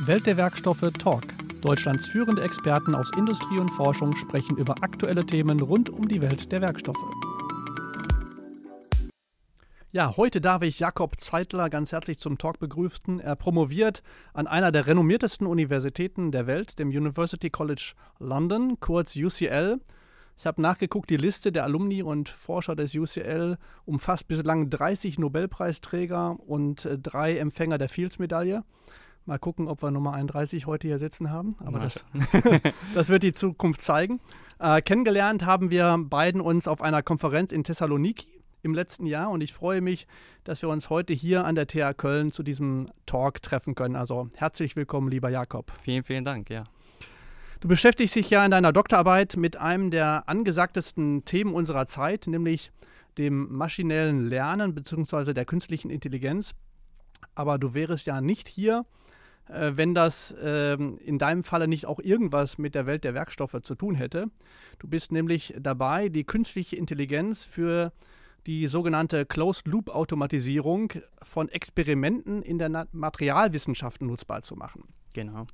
Welt der Werkstoffe Talk. Deutschlands führende Experten aus Industrie und Forschung sprechen über aktuelle Themen rund um die Welt der Werkstoffe. Ja, heute darf ich Jakob Zeitler ganz herzlich zum Talk begrüßen. Er promoviert an einer der renommiertesten Universitäten der Welt, dem University College London, kurz UCL. Ich habe nachgeguckt, die Liste der Alumni und Forscher des UCL umfasst bislang 30 Nobelpreisträger und äh, drei Empfänger der Fields-Medaille. Mal gucken, ob wir Nummer 31 heute hier sitzen haben. Aber das, das, wird die Zukunft zeigen. Äh, kennengelernt haben wir beiden uns auf einer Konferenz in Thessaloniki im letzten Jahr und ich freue mich, dass wir uns heute hier an der TH Köln zu diesem Talk treffen können. Also herzlich willkommen, lieber Jakob. Vielen, vielen Dank, ja. Du beschäftigst dich ja in deiner Doktorarbeit mit einem der angesagtesten Themen unserer Zeit, nämlich dem maschinellen Lernen bzw. der künstlichen Intelligenz. Aber du wärst ja nicht hier, äh, wenn das äh, in deinem Falle nicht auch irgendwas mit der Welt der Werkstoffe zu tun hätte. Du bist nämlich dabei, die künstliche Intelligenz für die sogenannte Closed-Loop-Automatisierung von Experimenten in der Materialwissenschaft nutzbar zu machen. Genau.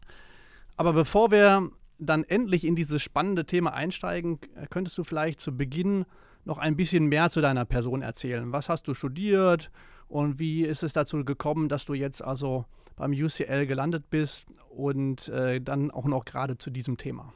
Aber bevor wir dann endlich in dieses spannende Thema einsteigen, könntest du vielleicht zu Beginn noch ein bisschen mehr zu deiner Person erzählen. Was hast du studiert und wie ist es dazu gekommen, dass du jetzt also beim UCL gelandet bist und äh, dann auch noch gerade zu diesem Thema.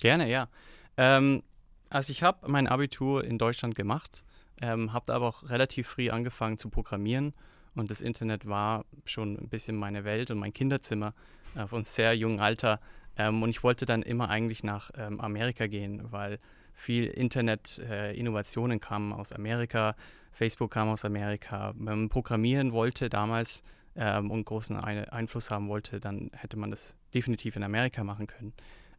Gerne, ja. Ähm, also ich habe mein Abitur in Deutschland gemacht, ähm, habe aber auch relativ früh angefangen zu programmieren und das Internet war schon ein bisschen meine Welt und mein Kinderzimmer äh, von sehr jungen Alter. Ähm, und ich wollte dann immer eigentlich nach ähm, Amerika gehen, weil viel Internet-Innovationen äh, kamen aus Amerika, Facebook kam aus Amerika. Man programmieren wollte damals, ähm, und großen Ein Einfluss haben wollte, dann hätte man das definitiv in Amerika machen können.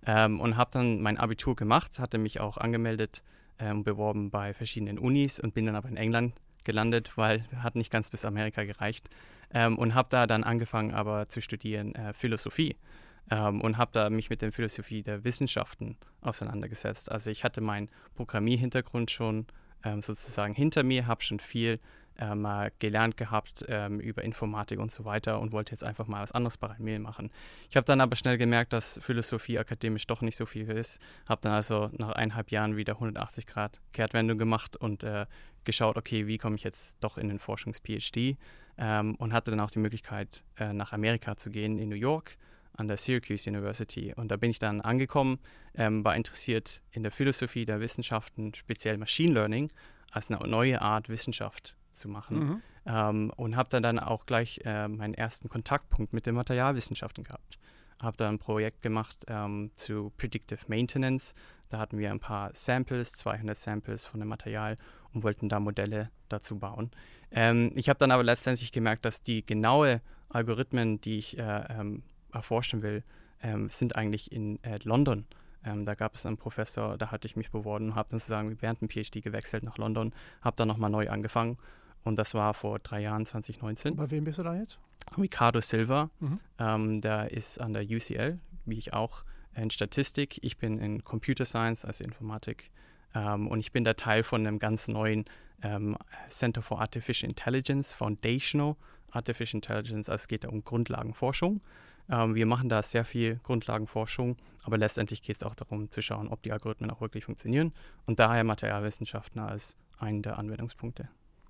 Ähm, und habe dann mein Abitur gemacht, hatte mich auch angemeldet ähm, beworben bei verschiedenen Unis und bin dann aber in England gelandet, weil hat nicht ganz bis Amerika gereicht ähm, und habe da dann angefangen aber zu studieren äh, Philosophie ähm, und habe da mich mit der Philosophie der Wissenschaften auseinandergesetzt. Also ich hatte meinen Programmierhintergrund schon ähm, sozusagen hinter mir, habe schon viel ähm, gelernt gehabt ähm, über Informatik und so weiter und wollte jetzt einfach mal was anderes parallel machen. Ich habe dann aber schnell gemerkt, dass Philosophie akademisch doch nicht so viel ist. Habe dann also nach eineinhalb Jahren wieder 180 Grad Kehrtwendung gemacht und äh, geschaut, okay, wie komme ich jetzt doch in den Forschungs-PhD ähm, und hatte dann auch die Möglichkeit, äh, nach Amerika zu gehen, in New York an der Syracuse University. Und da bin ich dann angekommen, ähm, war interessiert in der Philosophie der Wissenschaften, speziell Machine Learning, als eine neue Art Wissenschaft zu machen. Mhm. Ähm, und habe dann, dann auch gleich äh, meinen ersten Kontaktpunkt mit den Materialwissenschaften gehabt. Habe da ein Projekt gemacht ähm, zu Predictive Maintenance. Da hatten wir ein paar Samples, 200 Samples von dem Material und wollten da Modelle dazu bauen. Ähm, ich habe dann aber letztendlich gemerkt, dass die genaue Algorithmen, die ich äh, ähm, erforschen will, ähm, sind eigentlich in äh, London. Ähm, da gab es einen Professor, da hatte ich mich beworben und habe dann sozusagen während dem PhD gewechselt nach London, habe dann nochmal neu angefangen und das war vor drei Jahren, 2019. Bei wem bist du da jetzt? Ricardo Silva. Mhm. Ähm, der ist an der UCL, wie ich auch, in Statistik. Ich bin in Computer Science, also Informatik. Ähm, und ich bin da Teil von einem ganz neuen ähm, Center for Artificial Intelligence, Foundational Artificial Intelligence. Also es geht da um Grundlagenforschung. Ähm, wir machen da sehr viel Grundlagenforschung, aber letztendlich geht es auch darum zu schauen, ob die Algorithmen auch wirklich funktionieren. Und daher Materialwissenschaften als einen der Anwendungspunkte.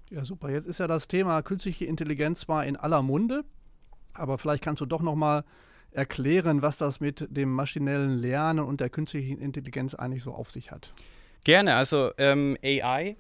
Ja, super. Jetzt ist ja das Thema künstliche Intelligenz zwar in aller Munde, aber vielleicht kannst du doch noch mal erklären, was das mit dem maschinellen Lernen und der künstlichen Intelligenz eigentlich so auf sich hat. Gerne. Also ähm, AI,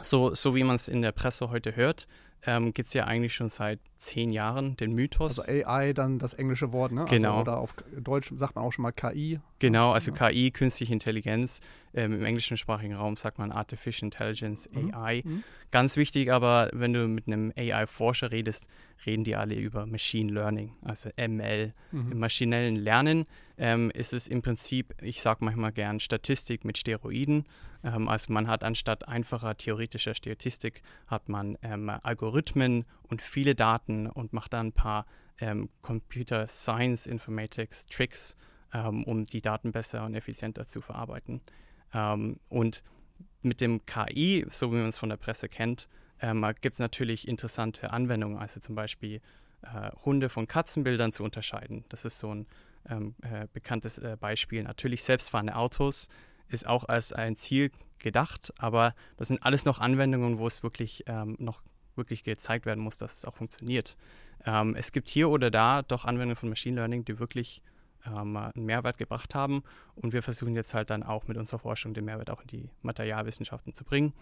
so, so wie man es in der Presse heute hört, ähm, gibt es ja eigentlich schon seit zehn Jahren den Mythos. Also AI, dann das englische Wort, ne? Also genau. Also, oder auf Deutsch sagt man auch schon mal KI. Genau, also ja. KI, künstliche Intelligenz. Ähm, Im englischsprachigen Raum sagt man Artificial Intelligence, mhm. AI. Mhm. Ganz wichtig aber, wenn du mit einem AI-Forscher redest, reden die alle über Machine Learning, also ML. Mhm. Im maschinellen Lernen ähm, ist es im Prinzip, ich sage manchmal gern, Statistik mit Steroiden. Ähm, also man hat anstatt einfacher theoretischer Statistik, hat man ähm, Algorithmen und viele Daten und macht dann ein paar ähm, Computer Science Informatics Tricks, ähm, um die Daten besser und effizienter zu verarbeiten. Ähm, und mit dem KI, so wie man es von der Presse kennt, gibt es natürlich interessante Anwendungen, also zum Beispiel äh, Hunde von Katzenbildern zu unterscheiden. Das ist so ein ähm, äh, bekanntes äh, Beispiel. Natürlich selbstfahrende Autos ist auch als ein Ziel gedacht, aber das sind alles noch Anwendungen, wo es wirklich ähm, noch wirklich gezeigt werden muss, dass es auch funktioniert. Ähm, es gibt hier oder da doch Anwendungen von Machine Learning, die wirklich ähm, einen Mehrwert gebracht haben. Und wir versuchen jetzt halt dann auch mit unserer Forschung den Mehrwert auch in die Materialwissenschaften zu bringen.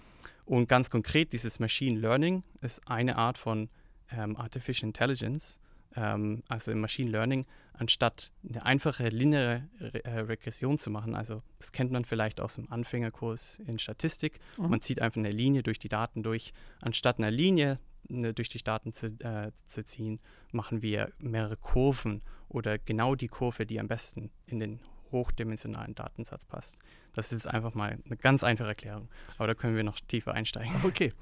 Und ganz konkret, dieses Machine Learning ist eine Art von ähm, Artificial Intelligence, ähm, also im Machine Learning, anstatt eine einfache lineare Re äh, Regression zu machen. Also das kennt man vielleicht aus dem Anfängerkurs in Statistik. Mhm. Man zieht einfach eine Linie durch die Daten durch. Anstatt einer Linie ne, durch die Daten zu, äh, zu ziehen, machen wir mehrere Kurven oder genau die Kurve, die am besten in den hochdimensionalen Datensatz passt. Das ist jetzt einfach mal eine ganz einfache Erklärung, aber da können wir noch tiefer einsteigen. Okay.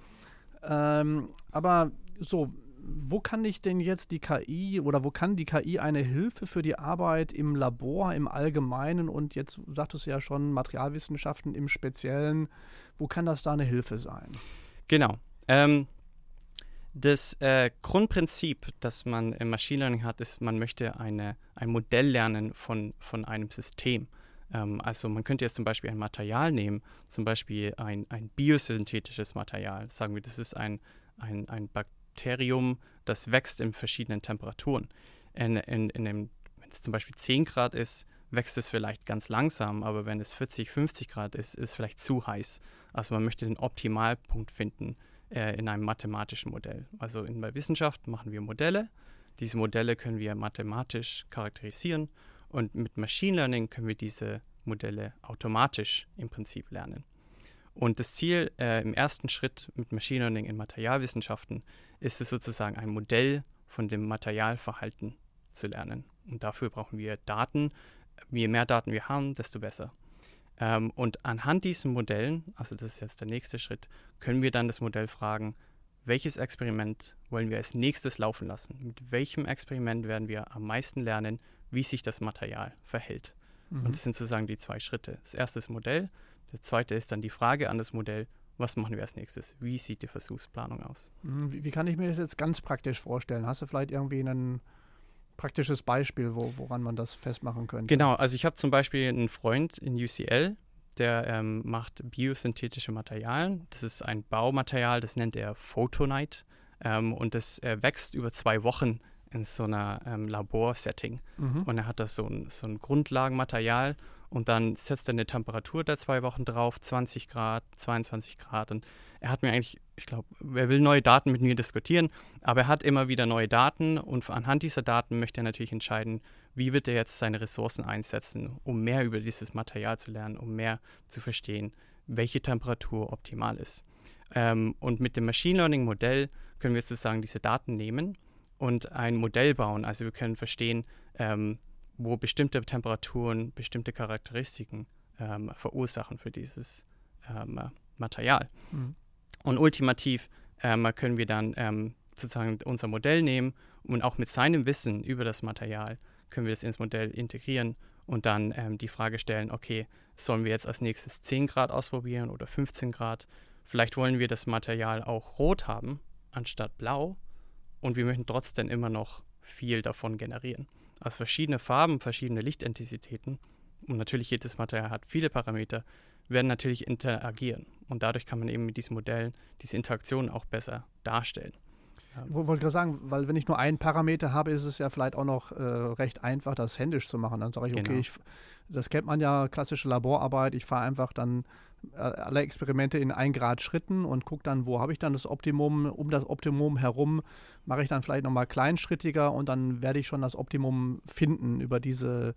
Ähm, aber so, wo kann ich denn jetzt die KI oder wo kann die KI eine Hilfe für die Arbeit im Labor im Allgemeinen und jetzt sagtest du ja schon Materialwissenschaften im Speziellen, wo kann das da eine Hilfe sein? Genau. Ähm, das äh, Grundprinzip, das man im Machine Learning hat, ist, man möchte eine, ein Modell lernen von, von einem System. Ähm, also man könnte jetzt zum Beispiel ein Material nehmen, zum Beispiel ein, ein biosynthetisches Material. Sagen wir, das ist ein, ein, ein Bakterium, das wächst in verschiedenen Temperaturen. In, in, in dem, wenn es zum Beispiel 10 Grad ist, wächst es vielleicht ganz langsam, aber wenn es 40, 50 Grad ist, ist es vielleicht zu heiß. Also man möchte den Optimalpunkt finden äh, in einem mathematischen Modell. Also in der Wissenschaft machen wir Modelle. Diese Modelle können wir mathematisch charakterisieren und mit Machine Learning können wir diese Modelle automatisch im Prinzip lernen. Und das Ziel äh, im ersten Schritt mit Machine Learning in Materialwissenschaften ist es sozusagen ein Modell von dem Materialverhalten zu lernen. Und dafür brauchen wir Daten. Je mehr Daten wir haben, desto besser. Ähm, und anhand diesen Modellen, also das ist jetzt der nächste Schritt, können wir dann das Modell fragen, welches Experiment wollen wir als nächstes laufen lassen? Mit welchem Experiment werden wir am meisten lernen, wie sich das Material verhält? Mhm. Und das sind sozusagen die zwei Schritte. Das erste ist Modell, der zweite ist dann die Frage an das Modell, was machen wir als nächstes? Wie sieht die Versuchsplanung aus? Mhm, wie, wie kann ich mir das jetzt ganz praktisch vorstellen? Hast du vielleicht irgendwie einen praktisches Beispiel, wo, woran man das festmachen könnte? Genau, also ich habe zum Beispiel einen Freund in UCL, der ähm, macht biosynthetische Materialien. Das ist ein Baumaterial, das nennt er Photonite. Ähm, und das äh, wächst über zwei Wochen in so einer ähm, Laborsetting. Mhm. Und er hat das so ein, so ein Grundlagenmaterial und dann setzt er eine Temperatur da zwei Wochen drauf, 20 Grad, 22 Grad. Und er hat mir eigentlich, ich glaube, er will neue Daten mit mir diskutieren, aber er hat immer wieder neue Daten und anhand dieser Daten möchte er natürlich entscheiden, wie wird er jetzt seine Ressourcen einsetzen, um mehr über dieses Material zu lernen, um mehr zu verstehen, welche Temperatur optimal ist. Ähm, und mit dem Machine Learning Modell können wir sozusagen diese Daten nehmen und ein Modell bauen. Also wir können verstehen, ähm, wo bestimmte Temperaturen bestimmte Charakteristiken ähm, verursachen für dieses ähm, Material. Mhm. Und ultimativ ähm, können wir dann ähm, sozusagen unser Modell nehmen und auch mit seinem Wissen über das Material können wir das ins Modell integrieren und dann ähm, die Frage stellen, okay, sollen wir jetzt als nächstes 10 Grad ausprobieren oder 15 Grad? Vielleicht wollen wir das Material auch rot haben anstatt blau und wir möchten trotzdem immer noch viel davon generieren. Also verschiedene Farben, verschiedene Lichtintensitäten und natürlich jedes Material hat viele Parameter, werden natürlich interagieren. Und dadurch kann man eben mit diesen Modellen diese Interaktion auch besser darstellen. Ich wollte gerade sagen, weil wenn ich nur einen Parameter habe, ist es ja vielleicht auch noch äh, recht einfach, das händisch zu machen. Dann sage ich, okay, genau. ich, das kennt man ja, klassische Laborarbeit, ich fahre einfach dann äh, alle Experimente in 1 Grad Schritten und gucke dann, wo habe ich dann das Optimum, um das Optimum herum mache ich dann vielleicht nochmal kleinschrittiger und dann werde ich schon das Optimum finden über diese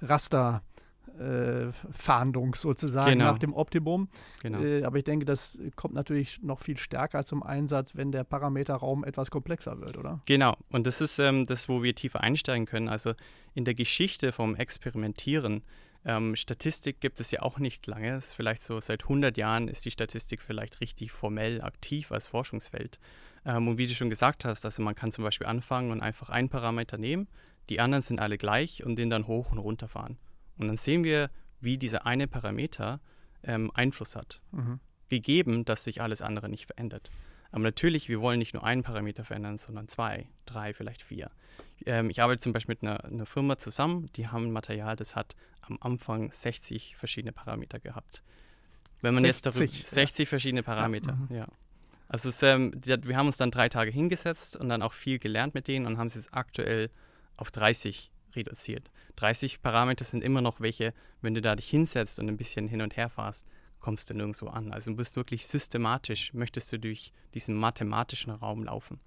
Raster äh, Fahndung sozusagen genau. nach dem Optimum. Genau. Äh, aber ich denke, das kommt natürlich noch viel stärker zum Einsatz, wenn der Parameterraum etwas komplexer wird, oder? Genau. Und das ist ähm, das, wo wir tiefer einsteigen können. Also in der Geschichte vom Experimentieren. Ähm, Statistik gibt es ja auch nicht lange. Es ist vielleicht so seit 100 Jahren ist die Statistik vielleicht richtig formell aktiv als Forschungsfeld. Ähm, und wie du schon gesagt hast, also man kann zum Beispiel anfangen und einfach einen Parameter nehmen, die anderen sind alle gleich und den dann hoch und runter fahren. Und dann sehen wir, wie dieser eine Parameter ähm, Einfluss hat, mhm. gegeben, dass sich alles andere nicht verändert. Aber natürlich, wir wollen nicht nur einen Parameter verändern, sondern zwei, drei, vielleicht vier. Ähm, ich arbeite zum Beispiel mit einer, einer, Firma zusammen, die haben ein Material, das hat am Anfang 60 verschiedene Parameter gehabt. Wenn man 60, jetzt darüber, 60 ja. verschiedene Parameter, ja. Mhm. ja. Also es, ähm, die, wir haben uns dann drei Tage hingesetzt und dann auch viel gelernt mit denen und haben es jetzt aktuell auf 30 reduziert. 30 Parameter sind immer noch welche, wenn du da dich hinsetzt und ein bisschen hin und her fährst, kommst du nirgendwo an. Also du bist wirklich systematisch, möchtest du durch diesen mathematischen Raum laufen.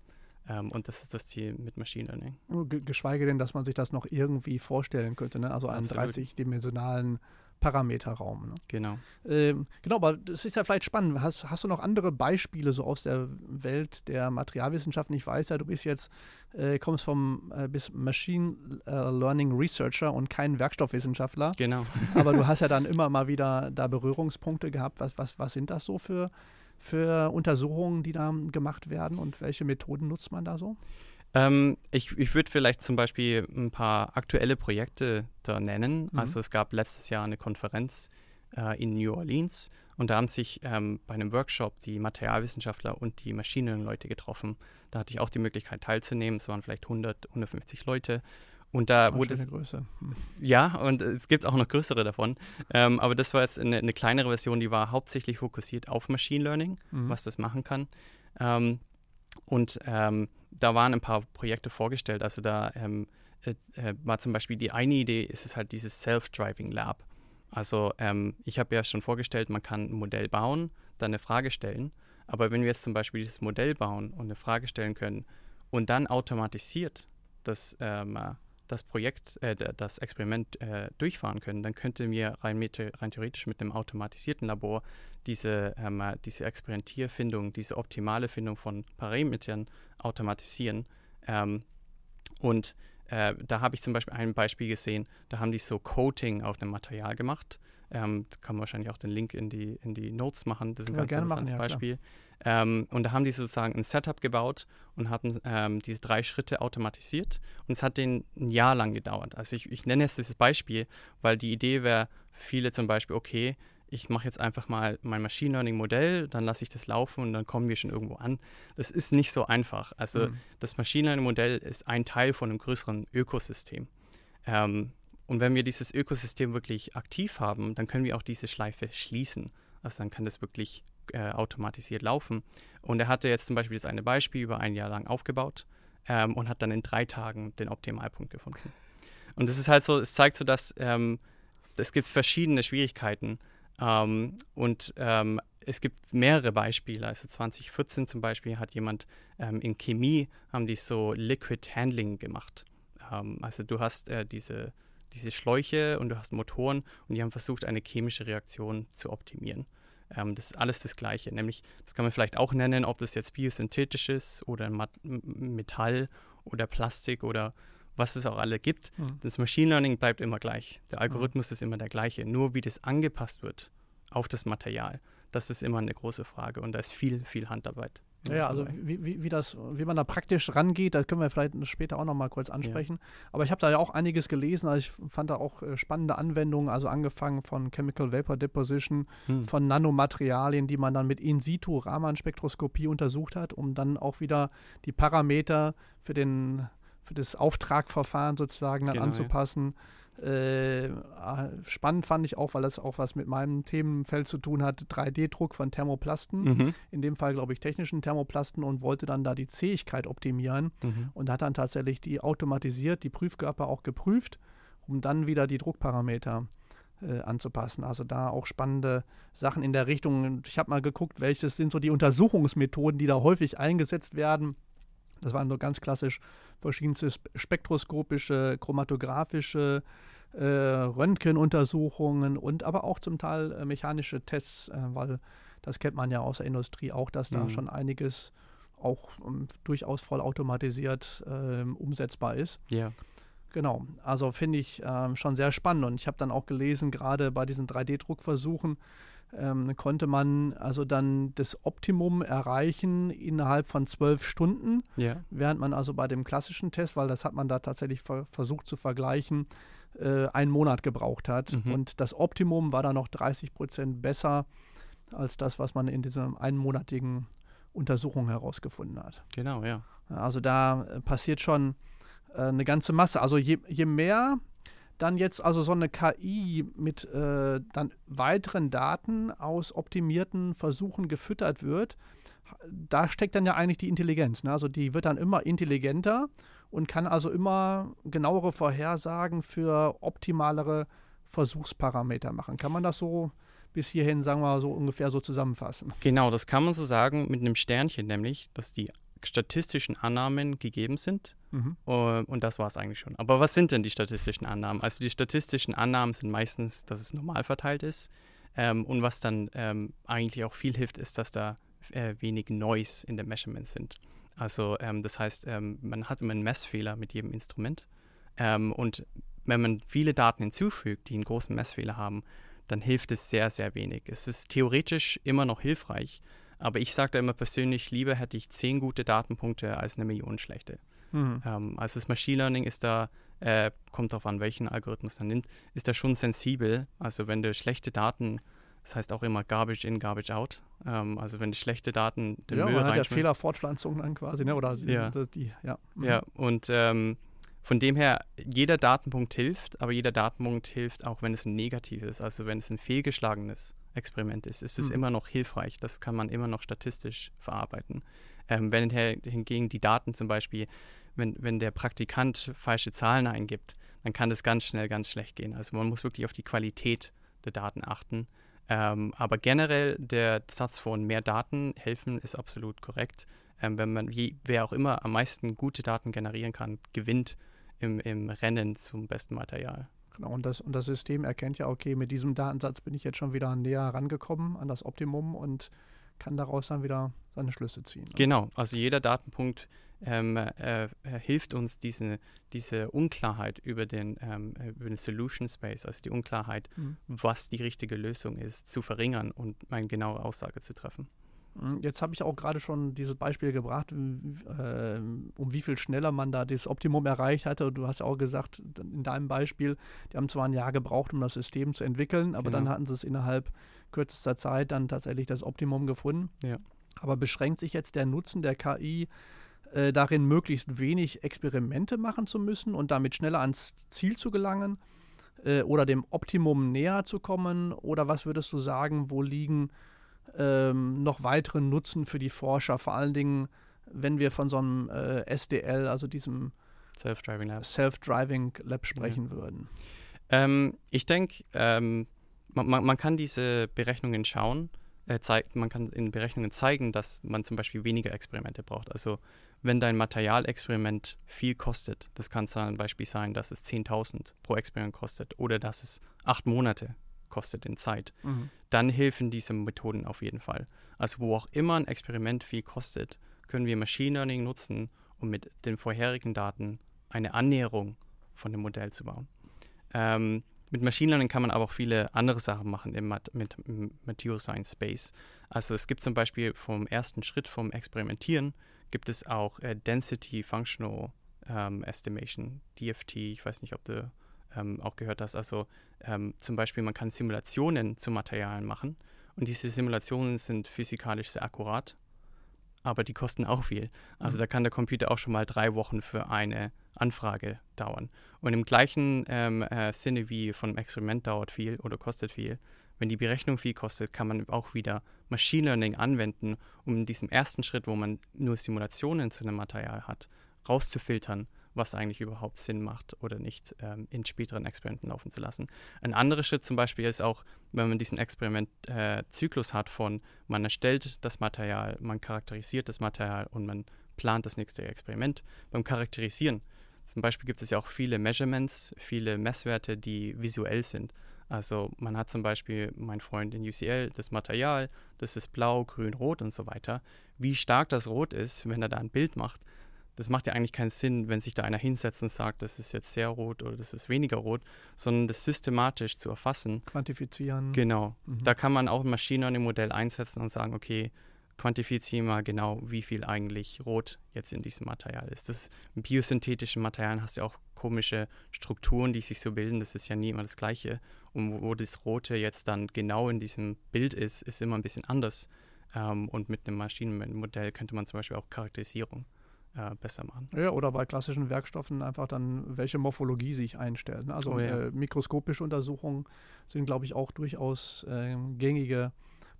Ähm, und das ist das Ziel mit Machine Learning. Geschweige denn, dass man sich das noch irgendwie vorstellen könnte, ne? also einen 30-dimensionalen Parameterraum. Ne? Genau. Ähm, genau, aber das ist ja vielleicht spannend. Hast, hast du noch andere Beispiele so aus der Welt der Materialwissenschaften? Ich weiß ja, du bist jetzt, äh, kommst vom, äh, bist Machine äh, Learning Researcher und kein Werkstoffwissenschaftler. Genau. aber du hast ja dann immer mal wieder da Berührungspunkte gehabt. Was, was, was sind das so für, für Untersuchungen, die da gemacht werden und welche Methoden nutzt man da so? Ähm, ich ich würde vielleicht zum Beispiel ein paar aktuelle Projekte da nennen. Mhm. Also es gab letztes Jahr eine Konferenz äh, in New Orleans und da haben sich ähm, bei einem Workshop die Materialwissenschaftler und die Maschinenleute getroffen. Da hatte ich auch die Möglichkeit teilzunehmen. Es waren vielleicht 100, 150 Leute. Und da wurde es, Größe. Hm. Ja, und es gibt auch noch größere davon. Ähm, aber das war jetzt eine, eine, kleinere Version, die war hauptsächlich fokussiert auf Machine Learning, mhm. was das machen kann. Ähm, und ähm, da waren ein paar Projekte vorgestellt. Also da ähm, äh, äh, war zum Beispiel die eine Idee, ist es halt dieses Self-Driving Lab. Also ähm, ich habe ja schon vorgestellt, man kann ein Modell bauen, dann eine Frage stellen. Aber wenn wir jetzt zum Beispiel dieses Modell bauen und eine Frage stellen können und dann automatisiert das ähm, das Projekt, äh, das Experiment äh, durchfahren können, dann könnten wir rein, rein, theoretisch mit einem automatisierten Labor diese, ähm, diese Experimentierfindung, diese optimale Findung von Parametern automatisieren. Ähm, und äh, da habe ich zum Beispiel ein Beispiel gesehen, da haben die so Coating auf einem Material gemacht. Ähm, da kann man wahrscheinlich auch den Link in die, in die Notes machen. Das ist ein ganz interessantes Beispiel. Klar. Ähm, und da haben die sozusagen ein Setup gebaut und hatten ähm, diese drei Schritte automatisiert. Und es hat denen ein Jahr lang gedauert. Also ich, ich nenne jetzt dieses Beispiel, weil die Idee wäre viele zum Beispiel, okay, ich mache jetzt einfach mal mein Machine Learning Modell, dann lasse ich das laufen und dann kommen wir schon irgendwo an. Das ist nicht so einfach. Also mhm. das Machine Learning Modell ist ein Teil von einem größeren Ökosystem. Ähm, und wenn wir dieses Ökosystem wirklich aktiv haben, dann können wir auch diese Schleife schließen. Also dann kann das wirklich äh, automatisiert laufen. Und er hatte jetzt zum Beispiel das eine Beispiel über ein Jahr lang aufgebaut ähm, und hat dann in drei Tagen den Optimalpunkt gefunden. Und das ist halt so, es zeigt so, dass ähm, es gibt verschiedene Schwierigkeiten ähm, und ähm, es gibt mehrere Beispiele. Also 2014 zum Beispiel hat jemand ähm, in Chemie haben die so Liquid Handling gemacht. Ähm, also du hast äh, diese diese Schläuche und du hast Motoren und die haben versucht, eine chemische Reaktion zu optimieren. Ähm, das ist alles das Gleiche, nämlich, das kann man vielleicht auch nennen, ob das jetzt biosynthetisch ist oder Metall oder Plastik oder was es auch alle gibt. Mhm. Das Machine Learning bleibt immer gleich. Der Algorithmus mhm. ist immer der gleiche. Nur wie das angepasst wird auf das Material, das ist immer eine große Frage und da ist viel, viel Handarbeit. Ja, also wie, wie, wie, das, wie man da praktisch rangeht, das können wir vielleicht später auch nochmal kurz ansprechen. Ja. Aber ich habe da ja auch einiges gelesen, also ich fand da auch äh, spannende Anwendungen, also angefangen von Chemical Vapor Deposition, hm. von Nanomaterialien, die man dann mit In-situ-Raman-Spektroskopie untersucht hat, um dann auch wieder die Parameter für den für das Auftragverfahren sozusagen dann genau, anzupassen. Ja. Äh, spannend fand ich auch, weil das auch was mit meinem Themenfeld zu tun hat, 3D-Druck von Thermoplasten, mhm. in dem Fall glaube ich technischen Thermoplasten und wollte dann da die Zähigkeit optimieren mhm. und hat dann tatsächlich die automatisiert, die Prüfkörper auch geprüft, um dann wieder die Druckparameter äh, anzupassen. Also da auch spannende Sachen in der Richtung. Ich habe mal geguckt, welches sind so die Untersuchungsmethoden, die da häufig eingesetzt werden. Das waren nur ganz klassisch verschiedenste spektroskopische, chromatographische äh, Röntgenuntersuchungen und aber auch zum Teil äh, mechanische Tests, äh, weil das kennt man ja aus der Industrie auch, dass da mhm. schon einiges auch um, ähm, durchaus vollautomatisiert ähm, umsetzbar ist. Ja. Genau, also finde ich ähm, schon sehr spannend und ich habe dann auch gelesen, gerade bei diesen 3D-Druckversuchen, ähm, konnte man also dann das Optimum erreichen innerhalb von zwölf Stunden, ja. während man also bei dem klassischen Test, weil das hat man da tatsächlich ver versucht zu vergleichen, äh, einen Monat gebraucht hat. Mhm. Und das Optimum war dann noch 30 Prozent besser als das, was man in diesem einmonatigen Untersuchungen herausgefunden hat. Genau, ja. Also da äh, passiert schon äh, eine ganze Masse. Also je, je mehr dann jetzt also so eine KI mit äh, dann weiteren Daten aus optimierten Versuchen gefüttert wird, da steckt dann ja eigentlich die Intelligenz. Ne? Also die wird dann immer intelligenter und kann also immer genauere Vorhersagen für optimalere Versuchsparameter machen. Kann man das so bis hierhin, sagen wir mal, so ungefähr so zusammenfassen? Genau, das kann man so sagen mit einem Sternchen, nämlich, dass die statistischen Annahmen gegeben sind. Mhm. Uh, und das war es eigentlich schon. Aber was sind denn die statistischen Annahmen? Also die statistischen Annahmen sind meistens, dass es normal verteilt ist. Ähm, und was dann ähm, eigentlich auch viel hilft, ist, dass da äh, wenig Noise in den Measurements sind. Also ähm, das heißt, ähm, man hat immer einen Messfehler mit jedem Instrument. Ähm, und wenn man viele Daten hinzufügt, die einen großen Messfehler haben, dann hilft es sehr, sehr wenig. Es ist theoretisch immer noch hilfreich, aber ich sage da immer persönlich, lieber hätte ich zehn gute Datenpunkte als eine Million schlechte. Mhm. Ähm, also das Machine Learning ist da, äh, kommt darauf an, welchen Algorithmus man nimmt, ist da schon sensibel. Also wenn du schlechte Daten, das heißt auch immer Garbage in, Garbage out. Ähm, also wenn du schlechte Daten den ja, Müll man hat ja Fehlerfortpflanzung dann quasi, ne? Oder ja. die, ja. Mhm. Ja, und ähm, von dem her, jeder Datenpunkt hilft, aber jeder Datenpunkt hilft auch, wenn es ein negatives, also wenn es ein fehlgeschlagenes Experiment ist, ist es mhm. immer noch hilfreich. Das kann man immer noch statistisch verarbeiten. Ähm, wenn hingegen die Daten zum Beispiel, wenn, wenn der Praktikant falsche Zahlen eingibt, dann kann das ganz schnell ganz schlecht gehen. Also man muss wirklich auf die Qualität der Daten achten. Ähm, aber generell der Satz von mehr Daten helfen ist absolut korrekt. Ähm, wenn man, je, wer auch immer am meisten gute Daten generieren kann, gewinnt im, im Rennen zum besten Material. Genau, und das, und das System erkennt ja, okay, mit diesem Datensatz bin ich jetzt schon wieder näher rangekommen an das Optimum und kann daraus dann wieder seine Schlüsse ziehen. Ne? Genau, also jeder Datenpunkt ähm, äh, äh, hilft uns, diese, diese Unklarheit über den, ähm, über den Solution Space, also die Unklarheit, mhm. was die richtige Lösung ist, zu verringern und eine genaue Aussage zu treffen. Hm, jetzt habe ich auch gerade schon dieses Beispiel gebracht, äh, um wie viel schneller man da das Optimum erreicht hatte. Du hast ja auch gesagt, in deinem Beispiel, die haben zwar ein Jahr gebraucht, um das System zu entwickeln, aber genau. dann hatten sie es innerhalb kürzester Zeit dann tatsächlich das Optimum gefunden. Ja. Aber beschränkt sich jetzt der Nutzen der KI äh, darin, möglichst wenig Experimente machen zu müssen und damit schneller ans Ziel zu gelangen äh, oder dem Optimum näher zu kommen? Oder was würdest du sagen, wo liegen ähm, noch weiteren Nutzen für die Forscher, vor allen Dingen, wenn wir von so einem äh, SDL, also diesem Self-Driving Lab, Self Lab sprechen ja. würden? Ähm, ich denke, ähm, man, man, man, kann diese Berechnungen schauen. Äh, zeigt, man kann in Berechnungen zeigen, dass man zum Beispiel weniger Experimente braucht. Also wenn dein Materialexperiment viel kostet, das kann zum Beispiel sein, dass es 10.000 pro Experiment kostet oder dass es acht Monate kostet in Zeit, mhm. dann helfen diese Methoden auf jeden Fall. Also wo auch immer ein Experiment viel kostet, können wir Machine Learning nutzen, um mit den vorherigen Daten eine Annäherung von dem Modell zu bauen. Ähm, mit Machine Learning kann man aber auch viele andere Sachen machen im, Mat mit, im Material Science Space. Also es gibt zum Beispiel vom ersten Schritt vom Experimentieren gibt es auch äh, Density Functional ähm, Estimation, DFT. Ich weiß nicht, ob du ähm, auch gehört hast. Also ähm, zum Beispiel, man kann Simulationen zu Materialien machen und diese Simulationen sind physikalisch sehr akkurat, aber die kosten auch viel. Also mhm. da kann der Computer auch schon mal drei Wochen für eine Anfrage dauern. Und im gleichen ähm, äh, Sinne wie von einem Experiment dauert viel oder kostet viel, wenn die Berechnung viel kostet, kann man auch wieder Machine Learning anwenden, um in diesem ersten Schritt, wo man nur Simulationen zu einem Material hat, rauszufiltern, was eigentlich überhaupt Sinn macht oder nicht, ähm, in späteren Experimenten laufen zu lassen. Ein anderer Schritt zum Beispiel ist auch, wenn man diesen Experimentzyklus äh, hat von, man erstellt das Material, man charakterisiert das Material und man plant das nächste Experiment. Beim Charakterisieren zum Beispiel gibt es ja auch viele Measurements, viele Messwerte, die visuell sind. Also man hat zum Beispiel, mein Freund in UCL, das Material, das ist blau, grün, rot und so weiter. Wie stark das Rot ist, wenn er da ein Bild macht, das macht ja eigentlich keinen Sinn, wenn sich da einer hinsetzt und sagt, das ist jetzt sehr rot oder das ist weniger rot, sondern das systematisch zu erfassen. Quantifizieren. Genau. Mhm. Da kann man auch ein Machine Learning Modell einsetzen und sagen, okay, quantifiziere mal genau, wie viel eigentlich Rot jetzt in diesem Material ist. Das in biosynthetischen Materialien hast du auch komische Strukturen, die sich so bilden. Das ist ja nie immer das Gleiche. Und wo, wo das Rote jetzt dann genau in diesem Bild ist, ist immer ein bisschen anders. Ähm, und mit einem Maschinenmodell könnte man zum Beispiel auch Charakterisierung äh, besser machen. Ja, oder bei klassischen Werkstoffen einfach dann, welche Morphologie sich einstellt. Ne? Also oh, ja. äh, mikroskopische Untersuchungen sind, glaube ich, auch durchaus äh, gängige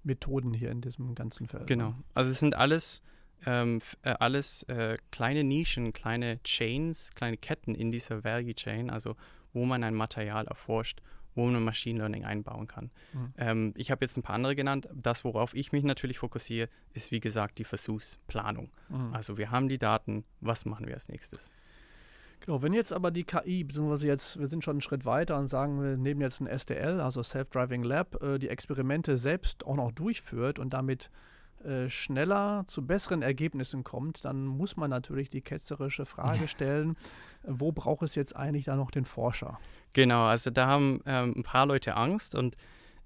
Methoden hier in diesem ganzen Feld. Genau. Also es sind alles, ähm, äh, alles äh, kleine Nischen, kleine Chains, kleine Ketten in dieser Value Chain, also wo man ein Material erforscht wo man Machine Learning einbauen kann. Mhm. Ähm, ich habe jetzt ein paar andere genannt. Das, worauf ich mich natürlich fokussiere, ist wie gesagt die Versuchsplanung. Mhm. Also wir haben die Daten, was machen wir als nächstes? Genau, wenn jetzt aber die KI, beziehungsweise jetzt, wir sind schon einen Schritt weiter und sagen, wir nehmen jetzt ein SDL, also Self-Driving Lab, äh, die Experimente selbst auch noch durchführt und damit äh, schneller zu besseren Ergebnissen kommt, dann muss man natürlich die ketzerische Frage stellen, wo braucht es jetzt eigentlich da noch den Forscher? Genau, also da haben ähm, ein paar Leute Angst und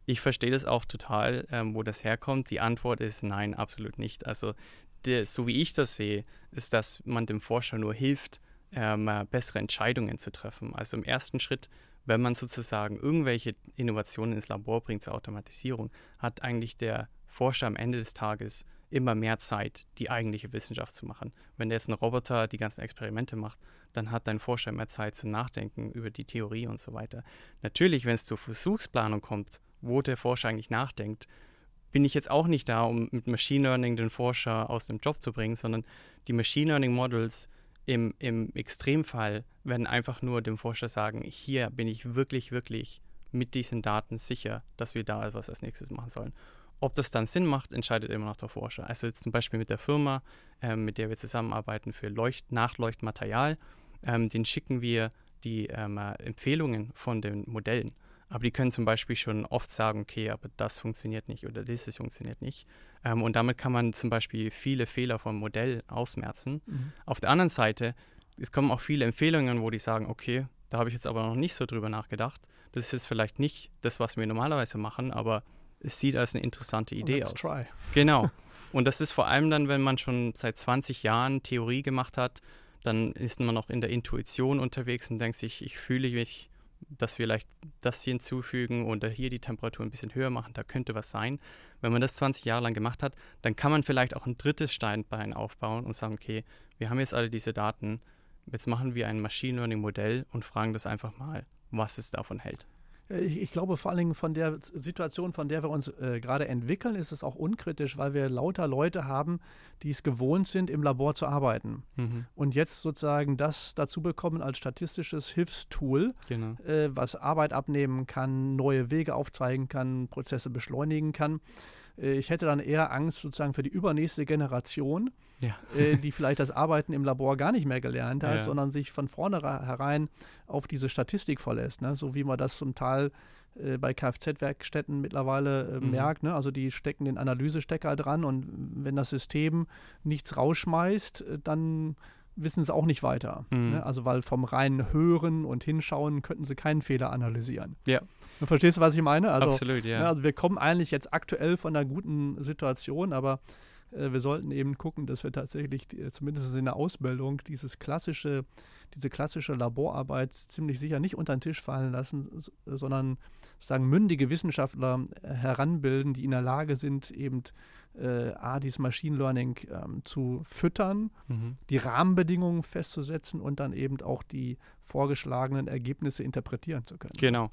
ich verstehe das auch total, ähm, wo das herkommt. Die Antwort ist nein, absolut nicht. Also der, so wie ich das sehe, ist, dass man dem Forscher nur hilft, ähm, äh, bessere Entscheidungen zu treffen. Also im ersten Schritt, wenn man sozusagen irgendwelche Innovationen ins Labor bringt zur Automatisierung, hat eigentlich der Forscher am Ende des Tages immer mehr Zeit, die eigentliche Wissenschaft zu machen. Wenn jetzt ein Roboter die ganzen Experimente macht, dann hat dein Forscher mehr Zeit zum Nachdenken über die Theorie und so weiter. Natürlich, wenn es zur Versuchsplanung kommt, wo der Forscher eigentlich nachdenkt, bin ich jetzt auch nicht da, um mit Machine Learning den Forscher aus dem Job zu bringen, sondern die Machine Learning Models im, im Extremfall werden einfach nur dem Forscher sagen, hier bin ich wirklich, wirklich mit diesen Daten sicher, dass wir da etwas als nächstes machen sollen. Ob das dann Sinn macht, entscheidet immer noch der Forscher. Also jetzt zum Beispiel mit der Firma, ähm, mit der wir zusammenarbeiten für Leucht Nachleuchtmaterial, ähm, den schicken wir die ähm, äh, Empfehlungen von den Modellen. Aber die können zum Beispiel schon oft sagen, okay, aber das funktioniert nicht oder dieses funktioniert nicht. Ähm, und damit kann man zum Beispiel viele Fehler vom Modell ausmerzen. Mhm. Auf der anderen Seite, es kommen auch viele Empfehlungen, wo die sagen, okay, da habe ich jetzt aber noch nicht so drüber nachgedacht. Das ist jetzt vielleicht nicht das, was wir normalerweise machen, aber es sieht als eine interessante Idee Let's aus. Try. Genau. Und das ist vor allem dann, wenn man schon seit 20 Jahren Theorie gemacht hat, dann ist man noch in der Intuition unterwegs und denkt sich, ich fühle mich, dass wir vielleicht das hier hinzufügen oder hier die Temperatur ein bisschen höher machen, da könnte was sein. Wenn man das 20 Jahre lang gemacht hat, dann kann man vielleicht auch ein drittes Steinbein aufbauen und sagen, okay, wir haben jetzt alle diese Daten, jetzt machen wir ein Machine Learning Modell und fragen das einfach mal, was es davon hält. Ich, ich, glaube vor allen Dingen von der Situation, von der wir uns äh, gerade entwickeln, ist es auch unkritisch, weil wir lauter Leute haben, die es gewohnt sind, im Labor zu arbeiten. Mhm. Und jetzt sozusagen das dazu bekommen als statistisches Hilfstool, genau. äh, was Arbeit abnehmen kann, neue Wege aufzeigen kann, Prozesse beschleunigen kann. Äh, ich hätte dann eher Angst sozusagen für die übernächste Generation, ja. äh, die vielleicht das Arbeiten im Labor gar nicht mehr gelernt hat, ja. sondern sich von vornherein auf diese Statistik verlässt. Ne? So wie man das zum Teil äh, bei Kfz-Werkstätten mittlerweile mhm. merkt. Ne? Also die stecken den Analysestecker dran und wenn das System nichts rausschmeißt, dann wissen sie auch nicht weiter. Mhm. Ne? Also weil vom reinen Hören und Hinschauen könnten sie keinen Fehler analysieren. Ja. Du verstehst, was ich meine? Also, Absolut, ja. Ne, also wir kommen eigentlich jetzt aktuell von einer guten Situation, aber äh, wir sollten eben gucken, dass wir tatsächlich die, zumindest in der Ausbildung dieses klassische, diese klassische Laborarbeit ziemlich sicher nicht unter den Tisch fallen lassen, sondern sagen mündige Wissenschaftler äh, heranbilden, die in der Lage sind, eben äh, A, dieses Machine Learning ähm, zu füttern, mhm. die Rahmenbedingungen festzusetzen und dann eben auch die vorgeschlagenen Ergebnisse interpretieren zu können. Genau.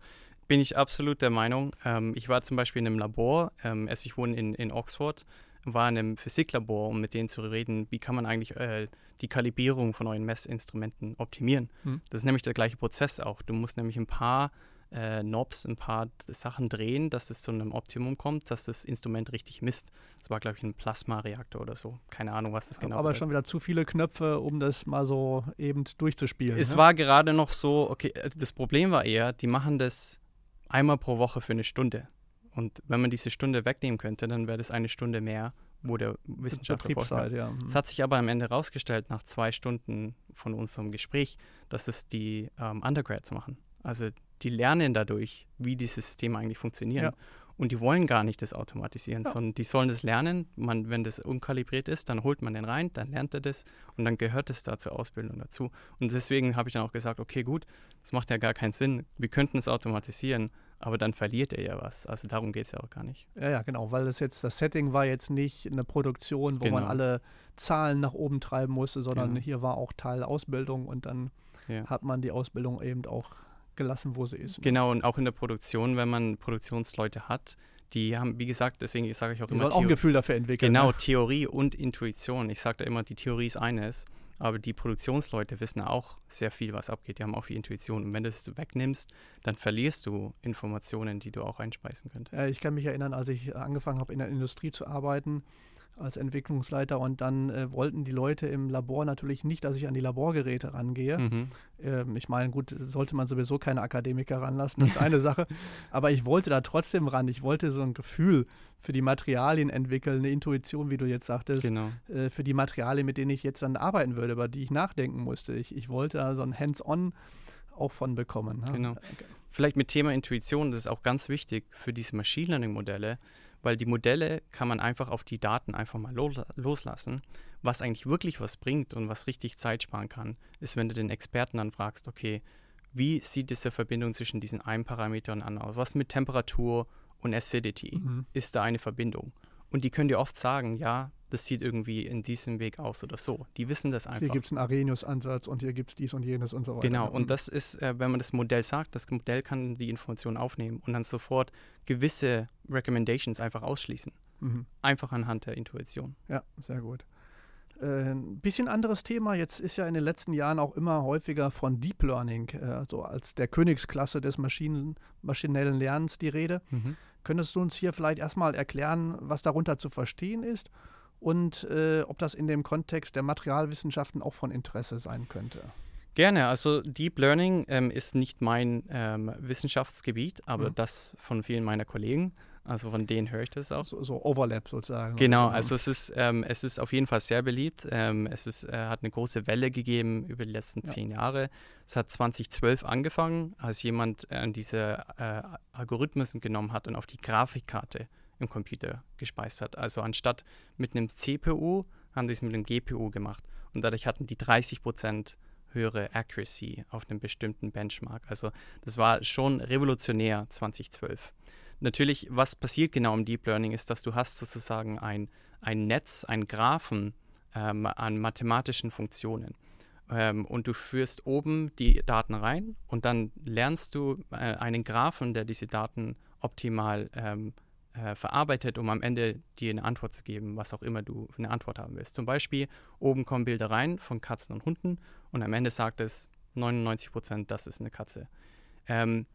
Bin ich absolut der Meinung. Ähm, ich war zum Beispiel in einem Labor, ähm, also ich wohne in, in Oxford, war in einem Physiklabor, um mit denen zu reden, wie kann man eigentlich äh, die Kalibrierung von neuen Messinstrumenten optimieren. Mhm. Das ist nämlich der gleiche Prozess auch. Du musst nämlich ein paar äh, Knobs ein paar Sachen drehen, dass es zu einem Optimum kommt, dass das Instrument richtig misst. Das war, glaube ich, ein Plasmareaktor oder so. Keine Ahnung, was das genau Aber schon wieder zu viele Knöpfe, um das mal so eben durchzuspielen. Es ne? war gerade noch so, okay, äh, das Problem war eher, die machen das einmal pro Woche für eine Stunde. Und wenn man diese Stunde wegnehmen könnte, dann wäre das eine Stunde mehr, wo der Wissenschaftler forscht. Ja. Es hat sich aber am Ende herausgestellt, nach zwei Stunden von unserem Gespräch, dass es die ähm, Undergrads machen. Also die lernen dadurch, wie diese Systeme eigentlich funktionieren. Ja. Und die wollen gar nicht das automatisieren, ja. sondern die sollen das lernen. Man, wenn das unkalibriert ist, dann holt man den rein, dann lernt er das und dann gehört es da zur Ausbildung dazu. Und deswegen habe ich dann auch gesagt, okay, gut, das macht ja gar keinen Sinn. Wir könnten es automatisieren, aber dann verliert er ja was. Also darum geht es ja auch gar nicht. Ja, ja, genau, weil das jetzt, das Setting war jetzt nicht eine Produktion, wo genau. man alle Zahlen nach oben treiben musste, sondern genau. hier war auch Teil Ausbildung und dann ja. hat man die Ausbildung eben auch gelassen, wo sie ist. Ne? Genau, und auch in der Produktion, wenn man Produktionsleute hat, die haben, wie gesagt, deswegen sage ich auch die immer. Soll auch ein Gefühl dafür entwickeln. Genau, ne? Theorie und Intuition. Ich sage da immer, die Theorie ist eines, aber die Produktionsleute wissen auch sehr viel, was abgeht. Die haben auch viel Intuition. Und wenn du es wegnimmst, dann verlierst du Informationen, die du auch einspeisen könntest. Ja, ich kann mich erinnern, als ich angefangen habe, in der Industrie zu arbeiten, als Entwicklungsleiter und dann äh, wollten die Leute im Labor natürlich nicht, dass ich an die Laborgeräte rangehe. Mhm. Ähm, ich meine, gut, sollte man sowieso keine Akademiker ranlassen, das ist eine Sache. Aber ich wollte da trotzdem ran. Ich wollte so ein Gefühl für die Materialien entwickeln, eine Intuition, wie du jetzt sagtest, genau. äh, für die Materialien, mit denen ich jetzt dann arbeiten würde, über die ich nachdenken musste. Ich, ich wollte da so ein Hands-on auch von bekommen. Ne? Genau. Vielleicht mit Thema Intuition, das ist auch ganz wichtig für diese Machine Learning-Modelle weil die Modelle kann man einfach auf die Daten einfach mal loslassen. Was eigentlich wirklich was bringt und was richtig Zeit sparen kann, ist, wenn du den Experten dann fragst, okay, wie sieht diese Verbindung zwischen diesen einen Parameter und anderen aus? Was mit Temperatur und Acidity? Mhm. Ist da eine Verbindung? Und die können dir oft sagen, ja, das sieht irgendwie in diesem Weg aus oder so. Die wissen das einfach. Hier gibt es einen Arrhenius-Ansatz und hier gibt es dies und jenes und so weiter. Genau, und das ist, äh, wenn man das Modell sagt, das Modell kann die Information aufnehmen und dann sofort gewisse Recommendations einfach ausschließen. Mhm. Einfach anhand der Intuition. Ja, sehr gut. Äh, ein bisschen anderes Thema. Jetzt ist ja in den letzten Jahren auch immer häufiger von Deep Learning, äh, also als der Königsklasse des Maschinen, maschinellen Lernens die Rede. Mhm. Könntest du uns hier vielleicht erstmal erklären, was darunter zu verstehen ist und äh, ob das in dem Kontext der Materialwissenschaften auch von Interesse sein könnte. Gerne. Also Deep Learning ähm, ist nicht mein ähm, Wissenschaftsgebiet, aber mhm. das von vielen meiner Kollegen. Also von denen höre ich das auch. So, so Overlap sozusagen. Genau, also es ist, ähm, es ist auf jeden Fall sehr beliebt. Ähm, es ist, äh, hat eine große Welle gegeben über die letzten ja. zehn Jahre. Es hat 2012 angefangen, als jemand äh, diese äh, Algorithmen genommen hat und auf die Grafikkarte im Computer gespeist hat. Also anstatt mit einem CPU haben sie es mit einem GPU gemacht. Und dadurch hatten die 30 Prozent höhere Accuracy auf einem bestimmten Benchmark. Also das war schon revolutionär 2012. Natürlich, was passiert genau im Deep Learning, ist, dass du hast sozusagen ein, ein Netz, ein Graphen ähm, an mathematischen Funktionen. Ähm, und du führst oben die Daten rein und dann lernst du äh, einen Graphen, der diese Daten optimal ähm, äh, verarbeitet, um am Ende dir eine Antwort zu geben, was auch immer du für eine Antwort haben willst. Zum Beispiel, oben kommen Bilder rein von Katzen und Hunden und am Ende sagt es 99 Prozent, das ist eine Katze. Ähm,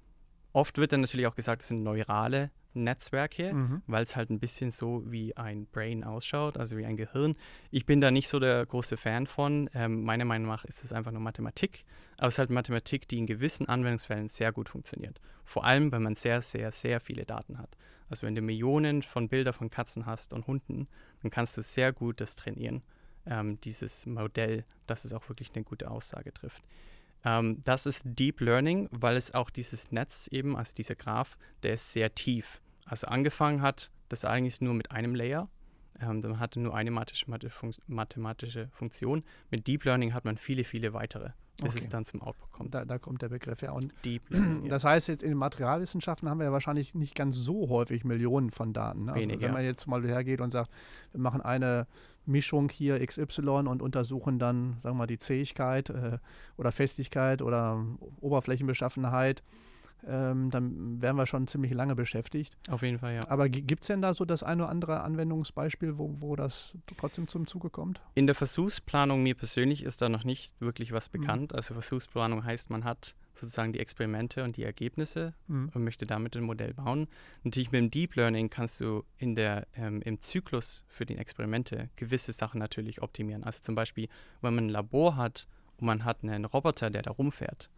oft wird dann natürlich auch gesagt, es sind neurale Netzwerke, mhm. weil es halt ein bisschen so wie ein Brain ausschaut, also wie ein Gehirn. Ich bin da nicht so der große Fan von. Ähm, meiner Meinung nach ist es einfach nur Mathematik, aber es ist halt Mathematik, die in gewissen Anwendungsfällen sehr gut funktioniert. Vor allem, wenn man sehr, sehr, sehr viele Daten hat. Also wenn du Millionen von Bildern von Katzen hast und Hunden, dann kannst du sehr gut das trainieren, ähm, dieses Modell, dass es auch wirklich eine gute Aussage trifft. Ähm, das ist Deep Learning, weil es auch dieses Netz eben, also dieser Graph, der ist sehr tief. Also angefangen hat das eigentlich nur mit einem Layer. Ähm, man hatte nur eine mathematische Funktion. Mit Deep Learning hat man viele, viele weitere bis okay. es dann zum Output kommt. Da, da, kommt der Begriff her. Und Deep Learning, das heißt, jetzt in den Materialwissenschaften haben wir ja wahrscheinlich nicht ganz so häufig Millionen von Daten. Ne? Also Wenig, wenn man jetzt mal hergeht und sagt, wir machen eine Mischung hier XY und untersuchen dann, sagen wir mal, die Zähigkeit äh, oder Festigkeit oder Oberflächenbeschaffenheit ähm, dann wären wir schon ziemlich lange beschäftigt. Auf jeden Fall, ja. Aber gibt es denn da so das ein oder andere Anwendungsbeispiel, wo, wo das trotzdem zum Zuge kommt? In der Versuchsplanung mir persönlich ist da noch nicht wirklich was mhm. bekannt. Mhm. Also Versuchsplanung heißt, man hat sozusagen die Experimente und die Ergebnisse mhm. und möchte damit ein Modell bauen. Natürlich mit dem Deep Learning kannst du in der, ähm, im Zyklus für die Experimente gewisse Sachen natürlich optimieren. Also zum Beispiel, wenn man ein Labor hat und man hat einen Roboter, der da rumfährt,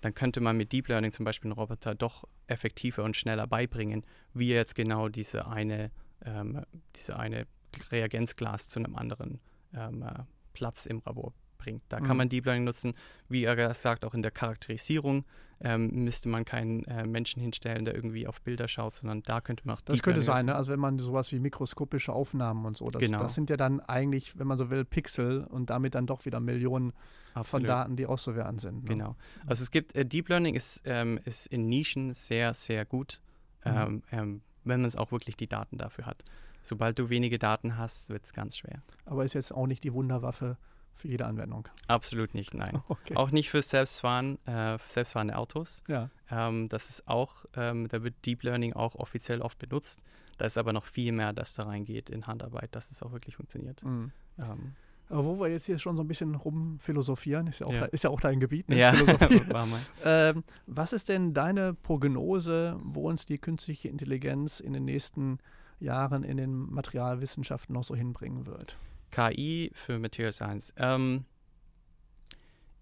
dann könnte man mit Deep Learning zum Beispiel einen Roboter doch effektiver und schneller beibringen, wie er jetzt genau diese eine, ähm, diese eine Reagenzglas zu einem anderen ähm, äh, Platz im Labor bringt. Da mhm. kann man Deep Learning nutzen, wie er gesagt, auch in der Charakterisierung ähm, müsste man keinen äh, Menschen hinstellen, der irgendwie auf Bilder schaut, sondern da könnte man auch Das Deep könnte Learning sein, ne? also wenn man sowas wie mikroskopische Aufnahmen und so, das, Genau. das sind ja dann eigentlich, wenn man so will, Pixel und damit dann doch wieder Millionen von Absolut. Daten, die auszuwerten sind. Ne? Genau. Also es gibt, äh, Deep Learning ist, ähm, ist in Nischen sehr, sehr gut, Mhm. ähm, ähm, wenn man es auch wirklich die Daten dafür hat. Sobald du wenige Daten hast, wird es ganz schwer. Aber ist jetzt auch nicht die Wunderwaffe für jede Anwendung. Absolut nicht, nein. Okay. Auch nicht für Selbstfahren, äh, für selbstfahrende Autos. Ja. Ähm, das ist auch, ähm, da wird Deep Learning auch offiziell oft benutzt. Da ist aber noch viel mehr, das da reingeht in Handarbeit, dass es auch wirklich funktioniert. Mhm. Ähm, Aber wo wir jetzt hier schon so ein bisschen rumphilosophieren, ist ja auch, Ja. Da, ist ja auch dein Gebiet, ne? ja, war ähm, was ist denn deine Prognose, wo uns die künstliche Intelligenz in den nächsten Jahren in den Materialwissenschaften noch so hinbringen wird? KI für Material Science. Ähm,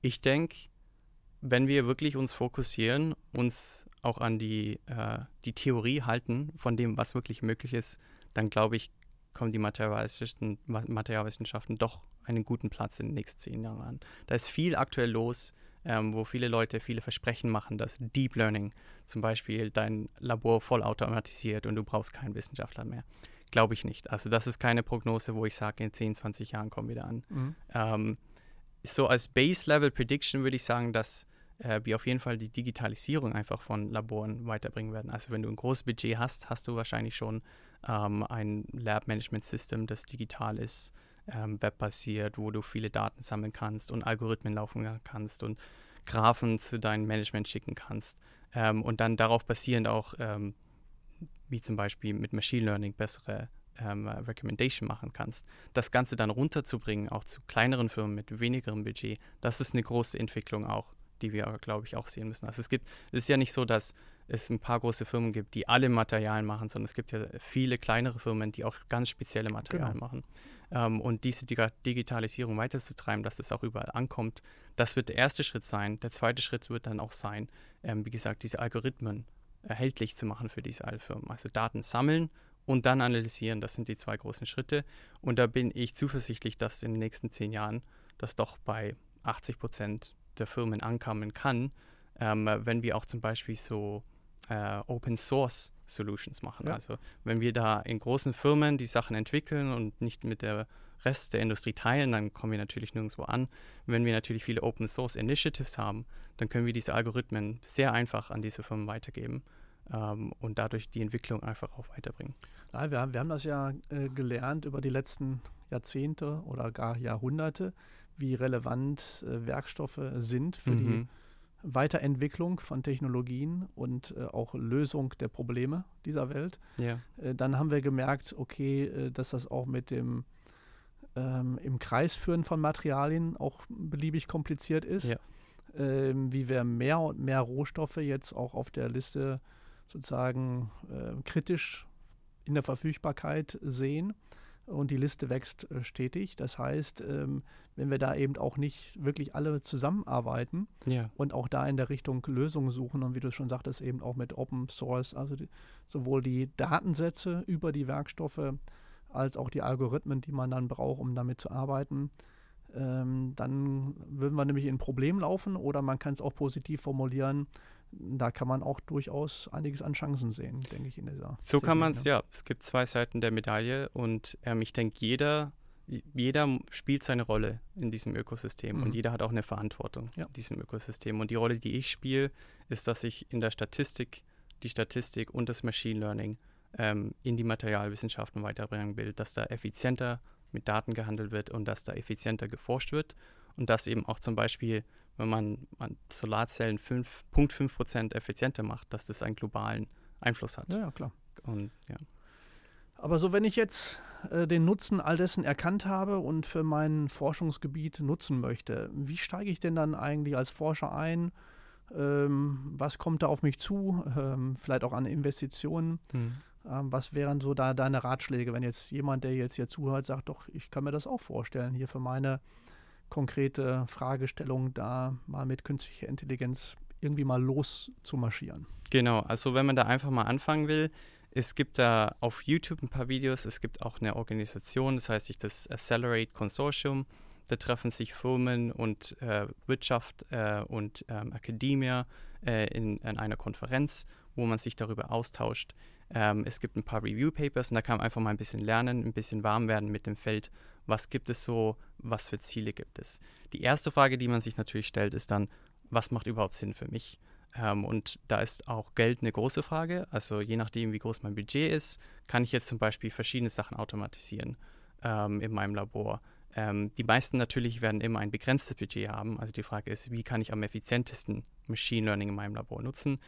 ich denke, wenn wir wirklich uns fokussieren, uns auch an die, äh, die Theorie halten von dem, was wirklich möglich ist, dann glaube ich, kommen die Materialwissenschaften, Ma- Materialwissenschaften doch einen guten Platz in den nächsten zehn Jahren an. Da ist viel aktuell los, ähm, wo viele Leute viele Versprechen machen, dass Deep Learning zum Beispiel dein Labor vollautomatisiert und du brauchst keinen Wissenschaftler mehr. Glaube ich nicht. Also das ist keine Prognose, wo ich sage, in 10, 20 Jahren kommen wir da an. Mhm. Ähm, so als Base-Level-Prediction würde ich sagen, dass äh, wir auf jeden Fall die Digitalisierung einfach von Laboren weiterbringen werden. Also wenn du ein großes Budget hast, hast du wahrscheinlich schon ähm, ein Lab-Management-System, das digital ist, ähm, webbasiert, wo du viele Daten sammeln kannst und Algorithmen laufen kannst und Graphen zu deinem Management schicken kannst ähm, und dann darauf basierend auch, ähm, wie zum Beispiel mit Machine Learning, bessere ähm, Recommendation machen kannst. Das Ganze dann runterzubringen, auch zu kleineren Firmen mit wenigerem Budget, das ist eine große Entwicklung auch, die wir, glaube ich, auch sehen müssen. Also es gibt, es ist ja nicht so, dass es ein paar große Firmen gibt, die alle Materialien machen, sondern es gibt ja viele kleinere Firmen, die auch ganz spezielle Materialien Genau. machen. Ähm, und diese Diga- Digitalisierung weiterzutreiben, dass es auch überall ankommt, das wird der erste Schritt sein. Der zweite Schritt wird dann auch sein, ähm, wie gesagt, diese Algorithmen erhältlich zu machen für diese alle Firmen. Also Daten sammeln und dann analysieren, das sind die zwei großen Schritte. Und da bin ich zuversichtlich, dass in den nächsten zehn Jahren das doch bei 80 Prozent der Firmen ankommen kann, ähm, wenn wir auch zum Beispiel so äh, Open Source Solutions machen. Ja. Also wenn wir da in großen Firmen die Sachen entwickeln und nicht mit der Rest der Industrie teilen, dann kommen wir natürlich nirgendwo an. Wenn wir natürlich viele Open Source Initiatives haben, dann können wir diese Algorithmen sehr einfach an diese Firmen weitergeben ähm, und dadurch die Entwicklung einfach auch weiterbringen. Ja, wir, haben- wir haben das ja äh, gelernt über die letzten Jahrzehnte oder gar Jahrhunderte, wie relevant äh, Werkstoffe sind für die Mhm. Weiterentwicklung von Technologien und äh, auch Lösung der Probleme dieser Welt. Ja. Äh, dann haben wir gemerkt, okay, äh, dass das auch mit dem ähm, im Kreis führen von Materialien auch beliebig kompliziert ist. Ja. Ähm, wie wir mehr und mehr Rohstoffe jetzt auch auf der Liste sozusagen äh, kritisch in der Verfügbarkeit sehen. Und die Liste wächst äh, stetig. Das heißt, ähm, wenn wir da eben auch nicht wirklich alle zusammenarbeiten, Ja. und auch da in der Richtung Lösungen suchen und wie du schon sagtest, eben auch mit Open Source, also die, sowohl die Datensätze über die Werkstoffe als auch die Algorithmen, die man dann braucht, um damit zu arbeiten. Ähm, dann würden wir nämlich in ein Problem laufen oder man kann es auch positiv formulieren. Da kann man auch durchaus einiges an Chancen sehen, denke ich, in dieser. So kann man es, ne? ja. Es gibt zwei Seiten der Medaille und ähm, ich denke, jeder, jeder spielt seine Rolle in diesem Ökosystem Mhm. und jeder hat auch eine Verantwortung Ja. in diesem Ökosystem. Und die Rolle, die ich spiele, ist, dass ich in der Statistik, die Statistik und das Machine Learning ähm, in die Materialwissenschaften weiterbringen will, dass da effizienter mit Daten gehandelt wird und dass da effizienter geforscht wird und dass eben auch zum Beispiel, wenn man, man Solarzellen 5,5 Prozent effizienter macht, dass das einen globalen Einfluss hat. Ja, ja, klar. Und ja. Aber so, wenn ich jetzt äh, den Nutzen all dessen erkannt habe und für mein Forschungsgebiet nutzen möchte, wie steige ich denn dann eigentlich als Forscher ein? Ähm, was kommt da auf mich zu? Ähm, vielleicht auch an Investitionen. Ähm, was wären so da deine Ratschläge, wenn jetzt jemand, der jetzt hier zuhört, sagt, doch, ich kann mir das auch vorstellen, hier für meine konkrete Fragestellung da mal mit künstlicher Intelligenz irgendwie mal loszumarschieren. Genau, also wenn man da einfach mal anfangen will, es gibt da auf YouTube ein paar Videos, es gibt auch eine Organisation, das heißt sich das Accelerate Consortium. Da treffen sich Firmen und äh, Wirtschaft äh, und ähm, Akademie äh, in, in, einer Konferenz, wo man sich darüber austauscht. Ähm, es gibt ein paar Review-Papers und da kann man einfach mal ein bisschen lernen, ein bisschen warm werden mit dem Feld. Was gibt es so? Was für Ziele gibt es? Die erste Frage, die man sich natürlich stellt, ist dann, was macht überhaupt Sinn für mich? Ähm, und da ist auch Geld eine große Frage. Also je nachdem, wie groß mein Budget ist, kann ich jetzt zum Beispiel verschiedene Sachen automatisieren ähm, in meinem Labor. Ähm, die meisten natürlich werden immer ein begrenztes Budget haben. Also die Frage ist, wie kann ich am effizientesten Machine Learning in meinem Labor nutzen?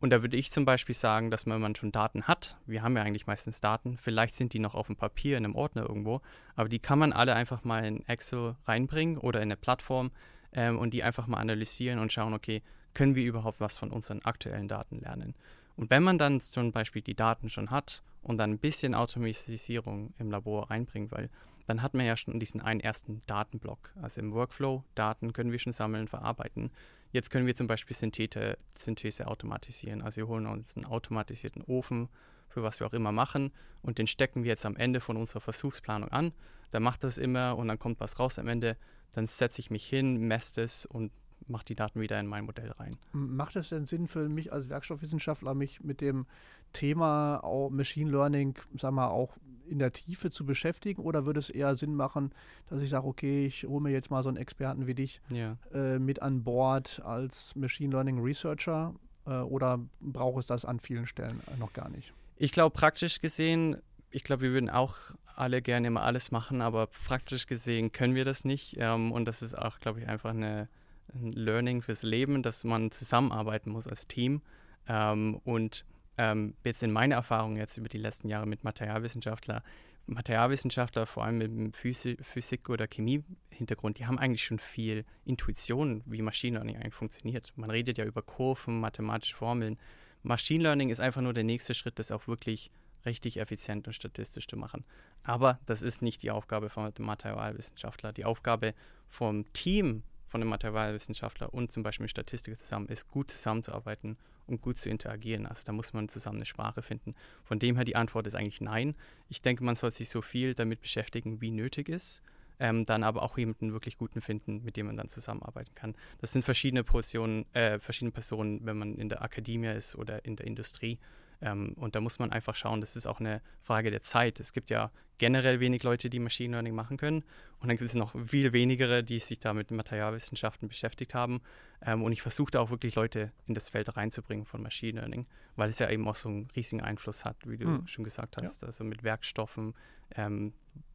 Und da würde ich zum Beispiel sagen, dass wenn man schon Daten hat, wir haben ja eigentlich meistens Daten, vielleicht sind die noch auf dem Papier in einem Ordner irgendwo, aber die kann man alle einfach mal in Excel reinbringen oder in eine Plattform ähm, und die einfach mal analysieren und schauen, okay, können wir überhaupt was von unseren aktuellen Daten lernen? Und wenn man dann zum Beispiel die Daten schon hat und dann ein bisschen Automatisierung im Labor reinbringen will, dann hat man ja schon diesen einen ersten Datenblock. Also im Workflow, Daten können wir schon sammeln, verarbeiten. Jetzt können wir zum Beispiel Synthete, Synthese automatisieren. Also wir holen uns einen automatisierten Ofen, für was wir auch immer machen, und den stecken wir jetzt am Ende von unserer Versuchsplanung an. Dann macht das immer und dann kommt was raus am Ende. Dann setze ich mich hin, messe es und mache die Daten wieder in mein Modell rein. Macht es denn Sinn für mich als Werkstoffwissenschaftler, mich mit dem Thema Machine Learning, sag mal, auch in der Tiefe zu beschäftigen? Oder würde es eher Sinn machen, dass ich sage, okay, ich hole mir jetzt mal so einen Experten wie dich ja. äh, mit an Bord als Machine Learning Researcher? Äh, oder braucht es das an vielen Stellen noch gar nicht? Ich glaube, praktisch gesehen, ich glaube, wir würden auch alle gerne immer alles machen, aber praktisch gesehen können wir das nicht. Ähm, und das ist auch, glaube ich, einfach eine, ein Learning fürs Leben, dass man zusammenarbeiten muss als Team. Ähm, und ähm, jetzt in meiner Erfahrung jetzt über die letzten Jahre mit Materialwissenschaftler, Materialwissenschaftler, vor allem mit dem Physi Physik- oder Chemie-Hintergrund, die haben eigentlich schon viel Intuition, wie Machine Learning eigentlich funktioniert. Man redet ja über Kurven, mathematische Formeln. Machine Learning ist einfach nur der nächste Schritt, das auch wirklich richtig effizient und statistisch zu machen. Aber das ist nicht die Aufgabe von Materialwissenschaftler. Die Aufgabe vom Team von einem Materialwissenschaftler und zum Beispiel Statistiker zusammen ist, gut zusammenzuarbeiten und gut zu interagieren. Also da muss man zusammen eine Sprache finden. Von dem her die Antwort ist eigentlich nein. Ich denke, man soll sich so viel damit beschäftigen, wie nötig ist. Ähm, dann aber auch jemanden wirklich guten finden, mit dem man dann zusammenarbeiten kann. Das sind verschiedene Portionen, äh, verschiedene Personen, wenn man in der Akademie ist oder in der Industrie. Ähm, und da muss man einfach schauen, das ist auch eine Frage der Zeit. Es gibt ja generell wenig Leute, die Machine Learning machen können. Und dann gibt es noch viel wenigere, die sich da mit Materialwissenschaften beschäftigt haben. Ähm, und ich versuche da auch wirklich Leute in das Feld reinzubringen von Machine Learning, weil es ja eben auch so einen riesigen Einfluss hat, wie du mhm. schon gesagt hast. Ja. Also mit Werkstoffen ähm,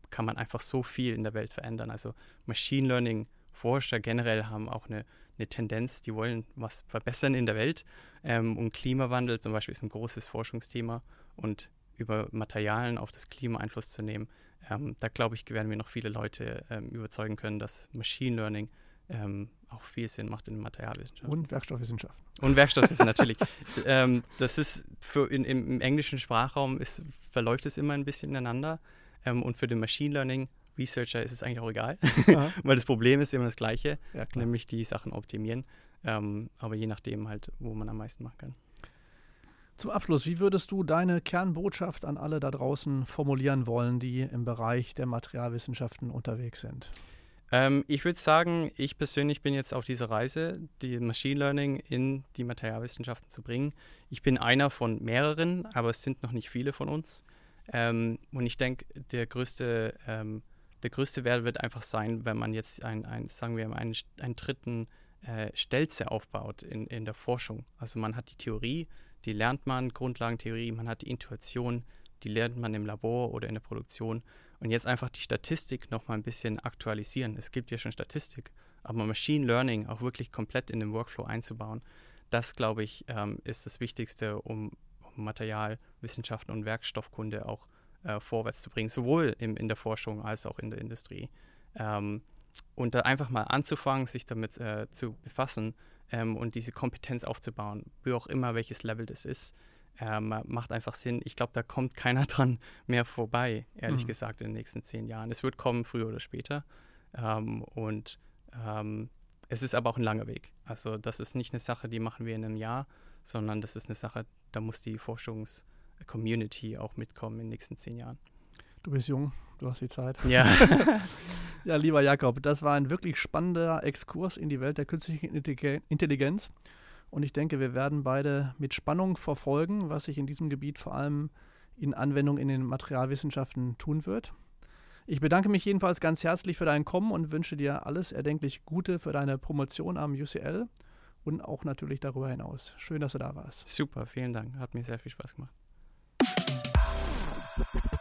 kann man einfach so viel in der Welt verändern. Also Machine Learning Forscher generell haben auch eine eine Tendenz, die wollen was verbessern in der Welt. Ähm, und Klimawandel zum Beispiel ist ein großes Forschungsthema und über Materialien auf das Klima Einfluss zu nehmen, ähm, da glaube ich, werden wir noch viele Leute ähm, überzeugen können, dass Machine Learning ähm, auch viel Sinn macht in Materialwissenschaften. Und Werkstoffwissenschaften. Und Werkstoffwissenschaften natürlich. Ähm, das ist für in, im, im, englischen Sprachraum ist, verläuft es immer ein bisschen ineinander. Ähm, und für den Machine Learning Researcher ist es eigentlich auch egal, weil das Problem ist immer das gleiche, ja, nämlich die Sachen optimieren. Ähm, aber je nachdem halt, wo man am meisten machen kann. Zum Abschluss, wie würdest du deine Kernbotschaft an alle da draußen formulieren wollen, die im Bereich der Materialwissenschaften unterwegs sind? Ähm, ich würde sagen, ich persönlich bin jetzt auf dieser Reise, die Machine Learning in die Materialwissenschaften zu bringen. Ich bin einer von mehreren, aber es sind noch nicht viele von uns. Ähm, und ich denke, der größte ähm, der größte Wert wird einfach sein, wenn man jetzt ein, ein sagen wir, einen, einen dritten äh, Stelze aufbaut in, in der Forschung. Also man hat die Theorie, die lernt man, Grundlagentheorie, man hat die Intuition, die lernt man im Labor oder in der Produktion. Und jetzt einfach die Statistik noch mal ein bisschen aktualisieren. Es gibt ja schon Statistik, aber Machine Learning auch wirklich komplett in den Workflow einzubauen, das, glaube ich, ähm, ist das Wichtigste, um, um Materialwissenschaften und Werkstoffkunde auch äh, vorwärts zu bringen, sowohl im, in der Forschung als auch in der Industrie. Ähm, und da einfach mal anzufangen, sich damit äh, zu befassen ähm, und diese Kompetenz aufzubauen, wie auch immer welches Level das ist, ähm, macht einfach Sinn. Ich glaube, da kommt keiner dran mehr vorbei, ehrlich mhm. gesagt, in den nächsten zehn Jahren. Es wird kommen, früher oder später. Ähm, und ähm, es ist aber auch ein langer Weg. Also das ist nicht eine Sache, die machen wir in einem Jahr, sondern das ist eine Sache, da muss die Forschungs- Community auch mitkommen in den nächsten zehn Jahren. Du bist jung, Du hast die Zeit. Ja. ja, lieber Jakob, das war ein wirklich spannender Exkurs in die Welt der künstlichen Intelligenz. Und ich denke, wir werden beide mit Spannung verfolgen, was sich in diesem Gebiet vor allem in Anwendung in den Materialwissenschaften tun wird. Ich bedanke mich jedenfalls ganz herzlich für dein Kommen und wünsche dir alles erdenklich Gute für deine Promotion am UCL und auch natürlich darüber hinaus. Schön, dass du da warst. Super, vielen Dank. Hat mir sehr viel Spaß gemacht. Thank you.